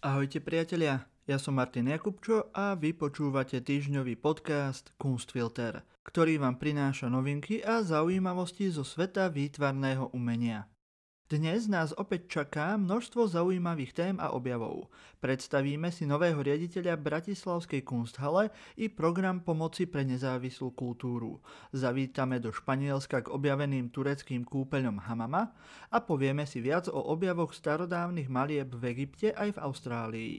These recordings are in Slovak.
Ahojte priatelia, ja som Martin Jakubčo a vy počúvate týždňový podcast Kunstfilter, ktorý vám prináša novinky a zaujímavosti zo sveta výtvarného umenia. Dnes nás opäť čaká množstvo zaujímavých tém a objavov. Predstavíme si nového riaditeľa Bratislavskej kunsthale i program pomoci pre nezávislú kultúru. Zavítame do Španielska k objaveným tureckým kúpeľom Hamama a povieme si viac o objavoch starodávnych malieb v Egypte aj v Austrálii.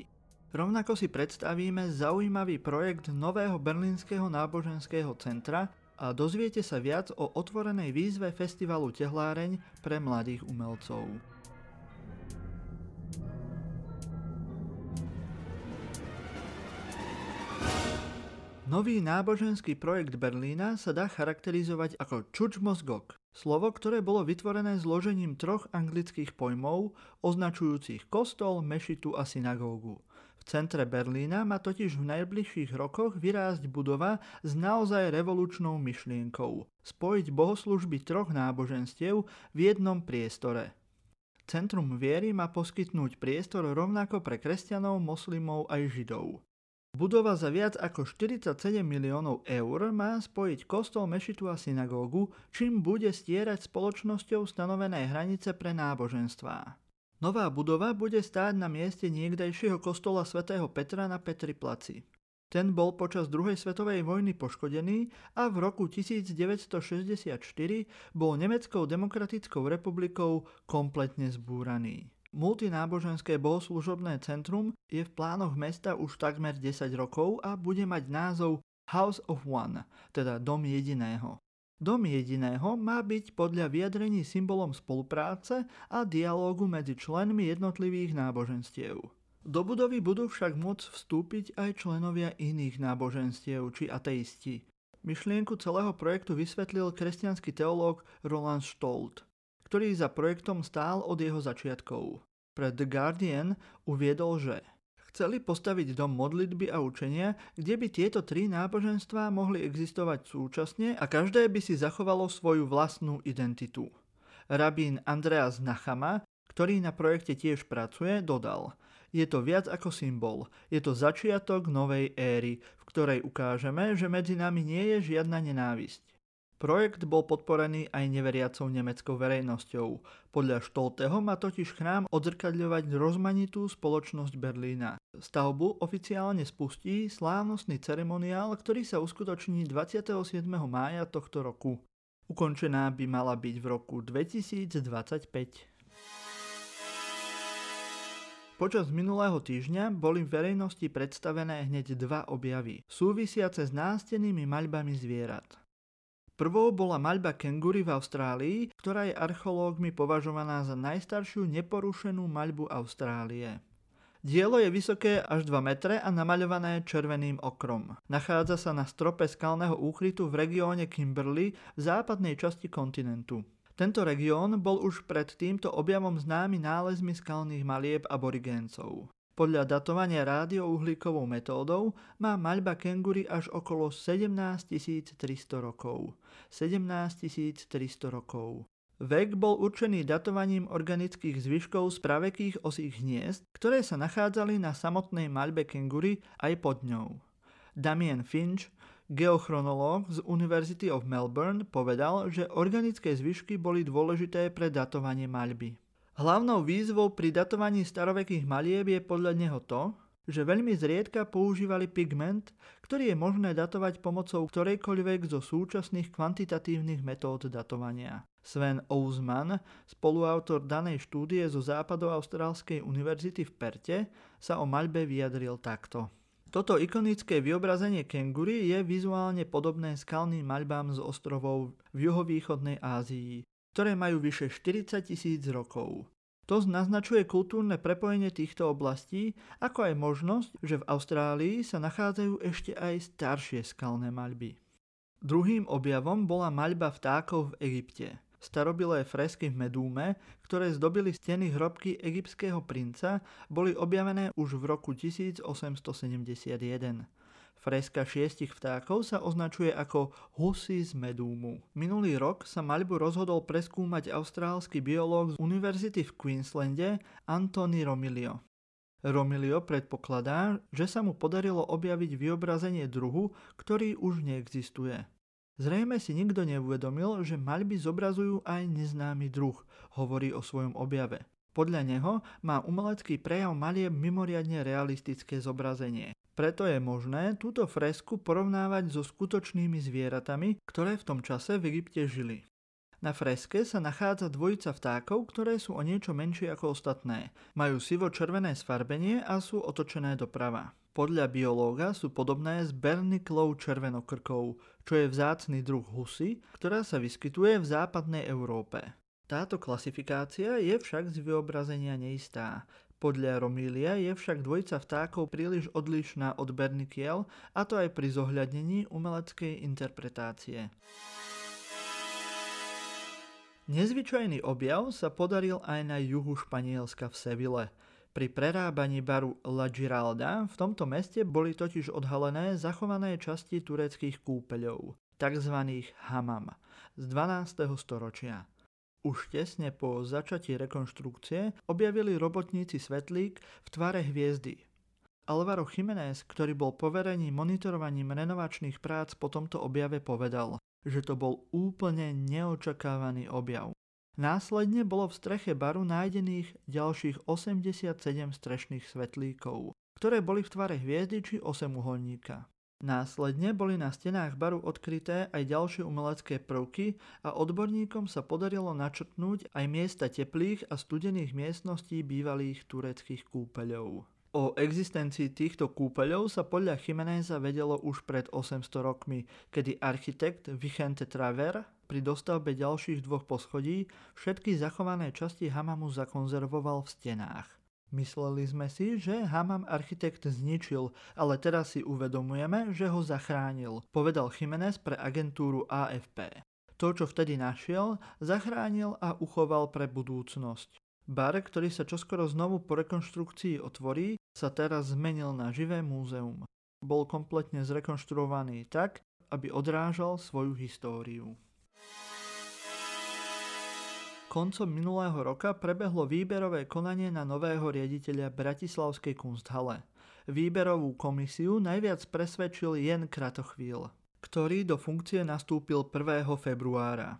Rovnako si predstavíme zaujímavý projekt nového berlínskeho náboženského centra, a dozviete sa viac o otvorenej výzve festivalu Tehláreň pre mladých umelcov. Nový náboženský projekt Berlína sa dá charakterizovať ako Čučmozgok, slovo, ktoré bolo vytvorené zložením troch anglických pojmov označujúcich kostol, mešitu a synagógu. V centre Berlína má totiž v najbližších rokoch vyrásť budova s naozaj revolučnou myšlienkou. Spojiť bohoslužby troch náboženstiev v jednom priestore. Centrum viery má poskytnúť priestor rovnako pre kresťanov, moslimov aj židov. Budova za viac ako 47 miliónov eur má spojiť kostol, mešitu a synagógu, čím bude stierať spoločnosťou stanovené hranice pre náboženstvá. Nová budova bude stáť na mieste niekdajšieho kostola svätého Petra na Petri Placi. Ten bol počas druhej svetovej vojny poškodený a v roku 1964 bol Nemeckou demokratickou republikou kompletne zbúraný. Multináboženské bohoslužobné centrum je v plánoch mesta už takmer 10 rokov a bude mať názov House of One, teda Dom jediného. Dom jediného má byť podľa vyjadrení symbolom spolupráce a dialógu medzi členmi jednotlivých náboženstiev. Do budovy budú však môcť vstúpiť aj členovia iných náboženstiev či ateisti. Myšlienku celého projektu vysvetlil kresťanský teológ Roland Stolt, ktorý za projektom stál od jeho začiatkov. Pre The Guardian uviedol, že Chceli postaviť dom modlitby a učenia, kde by tieto tri náboženstvá mohli existovať súčasne a každé by si zachovalo svoju vlastnú identitu. Rabín Andreas Nachama, ktorý na projekte tiež pracuje, dodal Je to viac ako symbol, je to začiatok novej éry, v ktorej ukážeme, že medzi nami nie je žiadna nenávisť. Projekt bol podporený aj neveriacou nemeckou verejnosťou. Podľa Štolteho má totiž chrám odzrkadľovať rozmanitú spoločnosť Berlína. Stavbu oficiálne spustí slávnostný ceremoniál, ktorý sa uskutoční 27. mája tohto roku. Ukončená by mala byť v roku 2025. Počas minulého týždňa boli v verejnosti predstavené hneď dva objavy, súvisiace s nástenými maľbami zvierat. Prvou bola maľba kengury v Austrálii, ktorá je archeológmi považovaná za najstaršiu neporušenú maľbu Austrálie. Dielo je vysoké až 2 metre a namaľované červeným okrom. Nachádza sa na strope skalného úchrytu v regióne Kimberley v západnej časti kontinentu. Tento región bol už pred týmto objavom známy nálezmi skalných malieb aborigéncov. Podľa datovania rádiouhlíkovou metódou má maľba kengury až okolo 17 300 rokov. 17 300 rokov. Vek bol určený datovaním organických zvyškov z pravekých osých hniezd, ktoré sa nachádzali na samotnej maľbe kengury aj pod ňou. Damien Finch, geochronológ z University of Melbourne, povedal, že organické zvyšky boli dôležité pre datovanie maľby. Hlavnou výzvou pri datovaní starovekých malieb je podľa neho to, že veľmi zriedka používali pigment, ktorý je možné datovať pomocou ktorejkoľvek zo súčasných kvantitatívnych metód datovania. Sven Ousman, spoluautor danej štúdie zo Západoaustrálskej univerzity v Perte, sa o maľbe vyjadril takto. Toto ikonické vyobrazenie kengury je vizuálne podobné skalným maľbám z ostrovov v juhovýchodnej Ázii ktoré majú vyše 40 tisíc rokov. To naznačuje kultúrne prepojenie týchto oblastí, ako aj možnosť, že v Austrálii sa nachádzajú ešte aj staršie skalné maľby. Druhým objavom bola maľba vtákov v Egypte. Starobilé fresky v Medúme, ktoré zdobili steny hrobky egyptského princa, boli objavené už v roku 1871. Freska šiestich vtákov sa označuje ako husy z medúmu. Minulý rok sa maľbu rozhodol preskúmať austrálsky biológ z univerzity v Queenslande Anthony Romilio. Romilio predpokladá, že sa mu podarilo objaviť vyobrazenie druhu, ktorý už neexistuje. Zrejme si nikto neuvedomil, že maľby zobrazujú aj neznámy druh, hovorí o svojom objave. Podľa neho má umelecký prejav malieb mimoriadne realistické zobrazenie. Preto je možné túto fresku porovnávať so skutočnými zvieratami, ktoré v tom čase v Egypte žili. Na freske sa nachádza dvojica vtákov, ktoré sú o niečo menšie ako ostatné. Majú sivo-červené sfarbenie a sú otočené doprava. Podľa biológa sú podobné s berniklou červenokrkou, čo je vzácny druh husy, ktorá sa vyskytuje v západnej Európe. Táto klasifikácia je však z vyobrazenia neistá. Podľa Romília je však dvojica vtákov príliš odlišná od bernikiel, a to aj pri zohľadnení umeleckej interpretácie. Nezvyčajný objav sa podaril aj na juhu Španielska v Sevile. Pri prerábaní baru La Giralda v tomto meste boli totiž odhalené zachované časti tureckých kúpeľov, tzv. hamam, z 12. storočia. Už tesne po začatí rekonštrukcie objavili robotníci svetlík v tvare hviezdy. Alvaro Jiménez, ktorý bol poverený monitorovaním renovačných prác po tomto objave povedal že to bol úplne neočakávaný objav. Následne bolo v streche baru nájdených ďalších 87 strešných svetlíkov, ktoré boli v tvare hviezdy či osemuholníka. Následne boli na stenách baru odkryté aj ďalšie umelecké prvky a odborníkom sa podarilo načrtnúť aj miesta teplých a studených miestností bývalých tureckých kúpeľov. O existencii týchto kúpeľov sa podľa Chimeneza vedelo už pred 800 rokmi, kedy architekt Vicente Traver pri dostavbe ďalších dvoch poschodí všetky zachované časti hamamu zakonzervoval v stenách. Mysleli sme si, že Hamam architekt zničil, ale teraz si uvedomujeme, že ho zachránil, povedal Jiménez pre agentúru AFP. To, čo vtedy našiel, zachránil a uchoval pre budúcnosť. Bar, ktorý sa čoskoro znovu po rekonštrukcii otvorí, sa teraz zmenil na živé múzeum. Bol kompletne zrekonštruovaný tak, aby odrážal svoju históriu. Koncom minulého roka prebehlo výberové konanie na nového riaditeľa Bratislavskej Kunsthale. Výberovú komisiu najviac presvedčil Jen Kratochvíl, ktorý do funkcie nastúpil 1. februára.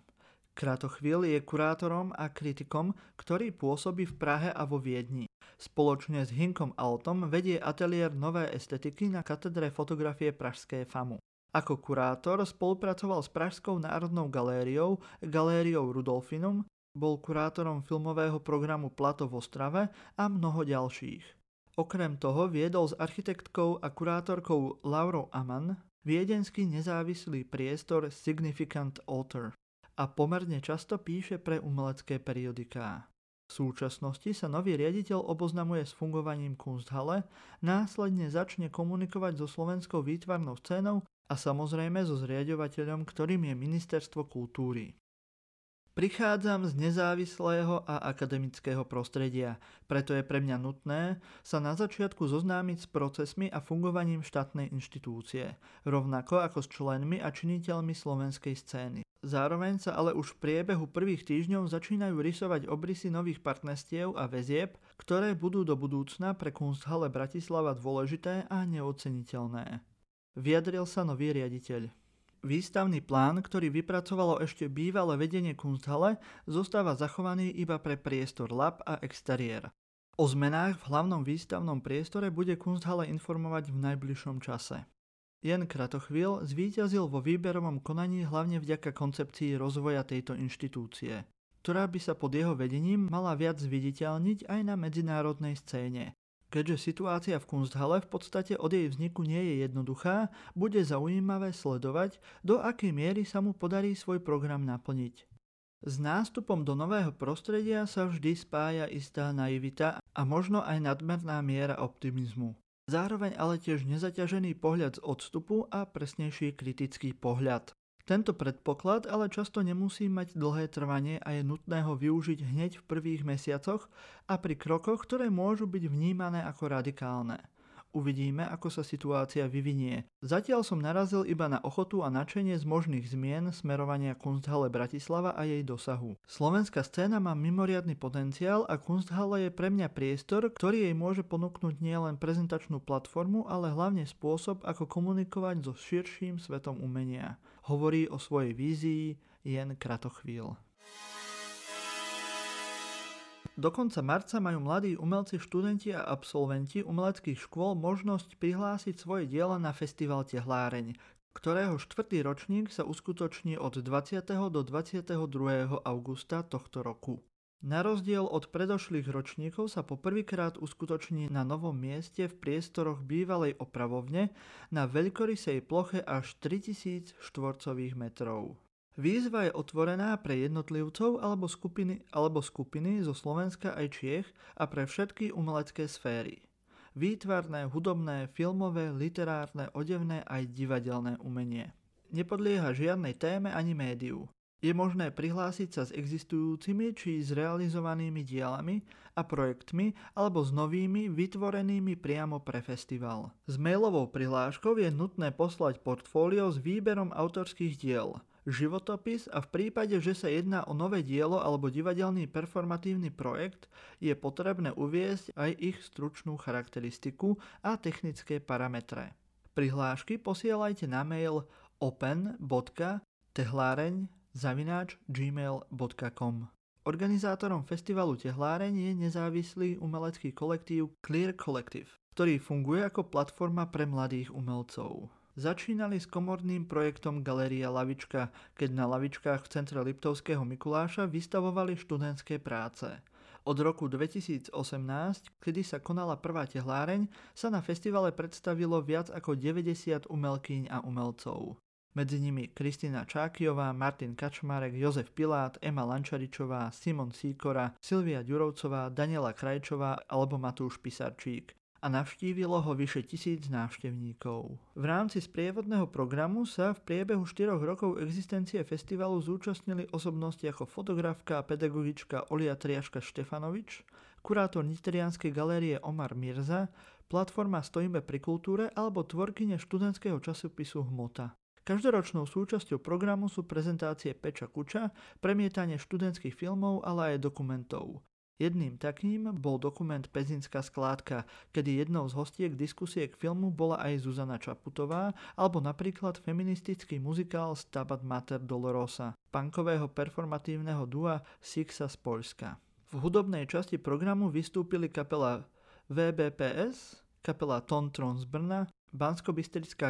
Kratochvíl je kurátorom a kritikom, ktorý pôsobí v Prahe a vo Viedni. Spoločne s Hinkom Altom vedie ateliér nové estetiky na katedre fotografie Pražské FAMu. Ako kurátor spolupracoval s Pražskou národnou galériou, galériou Rudolfinum, bol kurátorom filmového programu Plato v Ostrave a mnoho ďalších. Okrem toho viedol s architektkou a kurátorkou Laurou Aman viedenský nezávislý priestor Significant Alter a pomerne často píše pre umelecké periodiká. V súčasnosti sa nový riaditeľ oboznamuje s fungovaním Kunsthalle, následne začne komunikovať so slovenskou výtvarnou scénou a samozrejme so zriadovateľom, ktorým je Ministerstvo kultúry. Prichádzam z nezávislého a akademického prostredia, preto je pre mňa nutné sa na začiatku zoznámiť s procesmi a fungovaním štátnej inštitúcie, rovnako ako s členmi a činiteľmi slovenskej scény. Zároveň sa ale už v priebehu prvých týždňov začínajú rysovať obrysy nových partnerstiev a väzieb, ktoré budú do budúcna pre Kunsthalle Bratislava dôležité a neoceniteľné. Vyjadril sa nový riaditeľ. Výstavný plán, ktorý vypracovalo ešte bývalé vedenie Kunsthalle, zostáva zachovaný iba pre priestor lab a exteriér. O zmenách v hlavnom výstavnom priestore bude Kunsthalle informovať v najbližšom čase. Jan Kratochvíl zvíťazil vo výberovom konaní hlavne vďaka koncepcii rozvoja tejto inštitúcie, ktorá by sa pod jeho vedením mala viac zviditeľniť aj na medzinárodnej scéne. Keďže situácia v Kunsthalle v podstate od jej vzniku nie je jednoduchá, bude zaujímavé sledovať, do akej miery sa mu podarí svoj program naplniť. S nástupom do nového prostredia sa vždy spája istá naivita a možno aj nadmerná miera optimizmu. Zároveň ale tiež nezaťažený pohľad z odstupu a presnejší kritický pohľad. Tento predpoklad ale často nemusí mať dlhé trvanie a je nutné ho využiť hneď v prvých mesiacoch a pri krokoch, ktoré môžu byť vnímané ako radikálne. Uvidíme, ako sa situácia vyvinie. Zatiaľ som narazil iba na ochotu a načenie z možných zmien smerovania Kunsthalle Bratislava a jej dosahu. Slovenská scéna má mimoriadny potenciál a Kunsthalle je pre mňa priestor, ktorý jej môže ponúknuť nielen prezentačnú platformu, ale hlavne spôsob, ako komunikovať so širším svetom umenia. Hovorí o svojej vízii Jen Kratochvíl. Do konca marca majú mladí umelci, študenti a absolventi umeleckých škôl možnosť prihlásiť svoje diela na festival Tehláreň, ktorého štvrtý ročník sa uskutoční od 20. do 22. augusta tohto roku. Na rozdiel od predošlých ročníkov sa poprvýkrát uskutoční na novom mieste v priestoroch bývalej opravovne na veľkorysej ploche až 3000 štvorcových metrov. Výzva je otvorená pre jednotlivcov alebo skupiny, alebo skupiny zo Slovenska aj Čiech a pre všetky umelecké sféry. Výtvarné, hudobné, filmové, literárne, odevné aj divadelné umenie. Nepodlieha žiadnej téme ani médiu. Je možné prihlásiť sa s existujúcimi či zrealizovanými dielami a projektmi alebo s novými vytvorenými priamo pre festival. S mailovou prihláškou je nutné poslať portfólio s výberom autorských diel – životopis a v prípade, že sa jedná o nové dielo alebo divadelný performatívny projekt, je potrebné uviesť aj ich stručnú charakteristiku a technické parametre. Prihlášky posielajte na mail open.tehláreň.gmail.com Organizátorom festivalu Tehláreň je nezávislý umelecký kolektív Clear Collective, ktorý funguje ako platforma pre mladých umelcov. Začínali s komorným projektom Galéria Lavička, keď na lavičkách v centre Liptovského Mikuláša vystavovali študentské práce. Od roku 2018, kedy sa konala prvá tehláreň, sa na festivale predstavilo viac ako 90 umelkyň a umelcov. Medzi nimi Kristina Čákiová, Martin Kačmarek, Jozef Pilát, Ema Lančaričová, Simon Síkora, Silvia Ďurovcová, Daniela Krajčová alebo Matúš Pisarčík a navštívilo ho vyše tisíc návštevníkov. V rámci sprievodného programu sa v priebehu 4 rokov existencie festivalu zúčastnili osobnosti ako fotografka a pedagogička Olia Triaška Štefanovič, kurátor Nitrianskej galérie Omar Mirza, platforma Stojíme pri kultúre alebo tvorkyne študentského časopisu Hmota. Každoročnou súčasťou programu sú prezentácie Peča Kuča, premietanie študentských filmov, ale aj dokumentov. Jedným takým bol dokument Pezinská skládka, kedy jednou z hostiek diskusie k filmu bola aj Zuzana Čaputová, alebo napríklad feministický muzikál Stabat Mater Dolorosa, punkového performatívneho dua Sixa z Polska. V hudobnej časti programu vystúpili kapela VBPS, kapela Tontron z Brna, bansko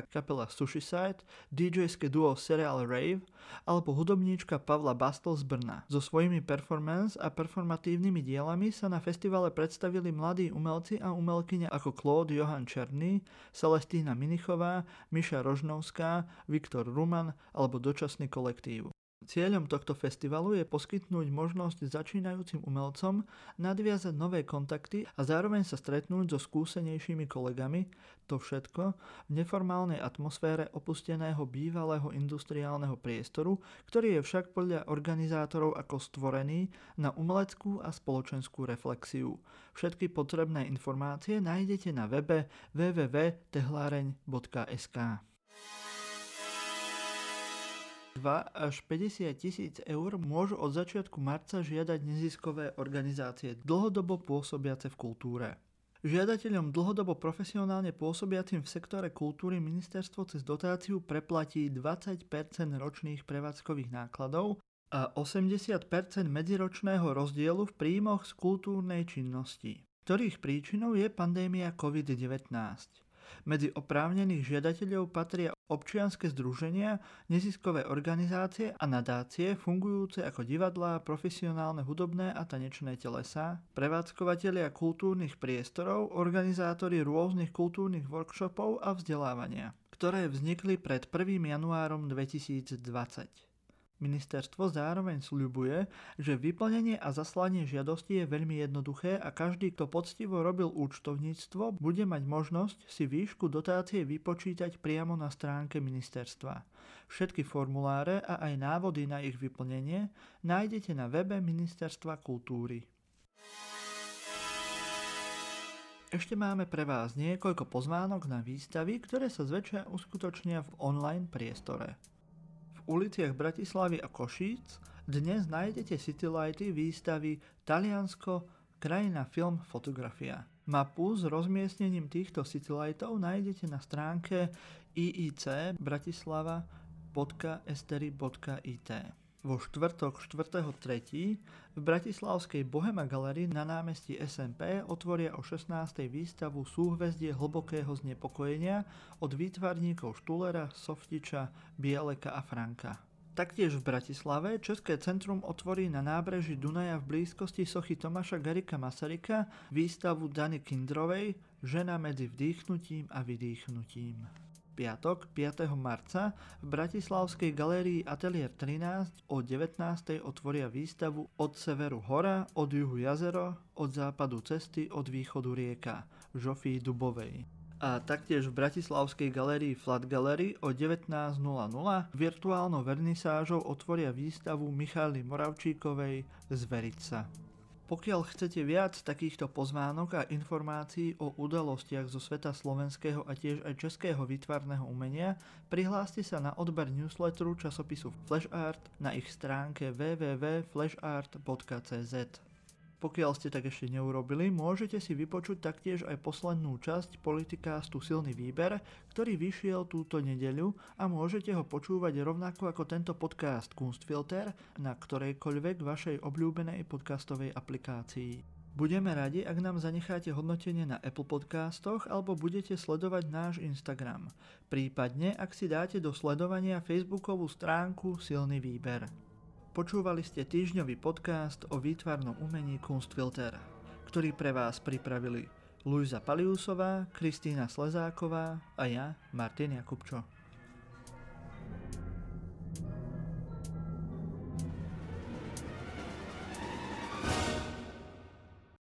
kapela Sushicide, DJské duo Serial Rave alebo hudobníčka Pavla Bastel z Brna. So svojimi performance a performatívnymi dielami sa na festivale predstavili mladí umelci a umelkyne ako Claude Johan Černý, Celestína Minichová, Miša Rožnovská, Viktor Ruman alebo dočasný kolektív. Cieľom tohto festivalu je poskytnúť možnosť začínajúcim umelcom nadviazať nové kontakty a zároveň sa stretnúť so skúsenejšími kolegami, to všetko v neformálnej atmosfére opusteného bývalého industriálneho priestoru, ktorý je však podľa organizátorov ako stvorený na umeleckú a spoločenskú reflexiu. Všetky potrebné informácie nájdete na webe www.tehláreň.sk. 2 až 50 tisíc eur môžu od začiatku marca žiadať neziskové organizácie dlhodobo pôsobiace v kultúre. Žiadateľom dlhodobo profesionálne pôsobiacim v sektore kultúry ministerstvo cez dotáciu preplatí 20% ročných prevádzkových nákladov a 80% medziročného rozdielu v príjmoch z kultúrnej činnosti, ktorých príčinou je pandémia COVID-19. Medzi oprávnených žiadateľov patria občianske združenia, neziskové organizácie a nadácie fungujúce ako divadlá, profesionálne hudobné a tanečné telesa, prevádzkovateľia kultúrnych priestorov, organizátori rôznych kultúrnych workshopov a vzdelávania, ktoré vznikli pred 1. januárom 2020. Ministerstvo zároveň sľubuje, že vyplnenie a zaslanie žiadosti je veľmi jednoduché a každý, kto poctivo robil účtovníctvo, bude mať možnosť si výšku dotácie vypočítať priamo na stránke ministerstva. Všetky formuláre a aj návody na ich vyplnenie nájdete na webe Ministerstva kultúry. Ešte máme pre vás niekoľko pozvánok na výstavy, ktoré sa zväčšia uskutočnia v online priestore. Uliciach Bratislavy a Košíc dnes nájdete Citylighty výstavy Taliansko, krajina film fotografia. Mapu s rozmiestnením týchto citylightov nájdete na stránke iic.bratislava.estery.it. Vo štvrtok 4.3. v Bratislavskej Bohema Galerii na námestí SMP otvoria o 16. výstavu Súhvezdie hlbokého znepokojenia od výtvarníkov Štulera, Softiča, Bieleka a Franka. Taktiež v Bratislave České centrum otvorí na nábreží Dunaja v blízkosti sochy Tomáša Garika Masaryka výstavu Dany Kindrovej Žena medzi vdýchnutím a vydýchnutím piatok 5. marca v Bratislavskej galérii Atelier 13 o 19. otvoria výstavu Od severu hora, od juhu jazero, od západu cesty, od východu rieka Žofii Dubovej. A taktiež v Bratislavskej galérii Flat Gallery o 19.00 virtuálnou vernisážou otvoria výstavu Michály Moravčíkovej Zveriť sa. Pokiaľ chcete viac takýchto pozvánok a informácií o udalostiach zo sveta slovenského a tiež aj českého výtvarného umenia, prihláste sa na odber newsletteru časopisu Flash Art na ich stránke www.flashart.cz. Pokiaľ ste tak ešte neurobili, môžete si vypočuť taktiež aj poslednú časť politikástu Silný výber, ktorý vyšiel túto nedeľu a môžete ho počúvať rovnako ako tento podcast Kunstfilter na ktorejkoľvek vašej obľúbenej podcastovej aplikácii. Budeme radi, ak nám zanecháte hodnotenie na Apple Podcastoch alebo budete sledovať náš Instagram. Prípadne, ak si dáte do sledovania facebookovú stránku Silný výber. Počúvali ste týždňový podcast o výtvarnom umení Kunstfilter, ktorý pre vás pripravili Luisa Paliusová, Kristýna Slezáková a ja, Martin Jakubčo.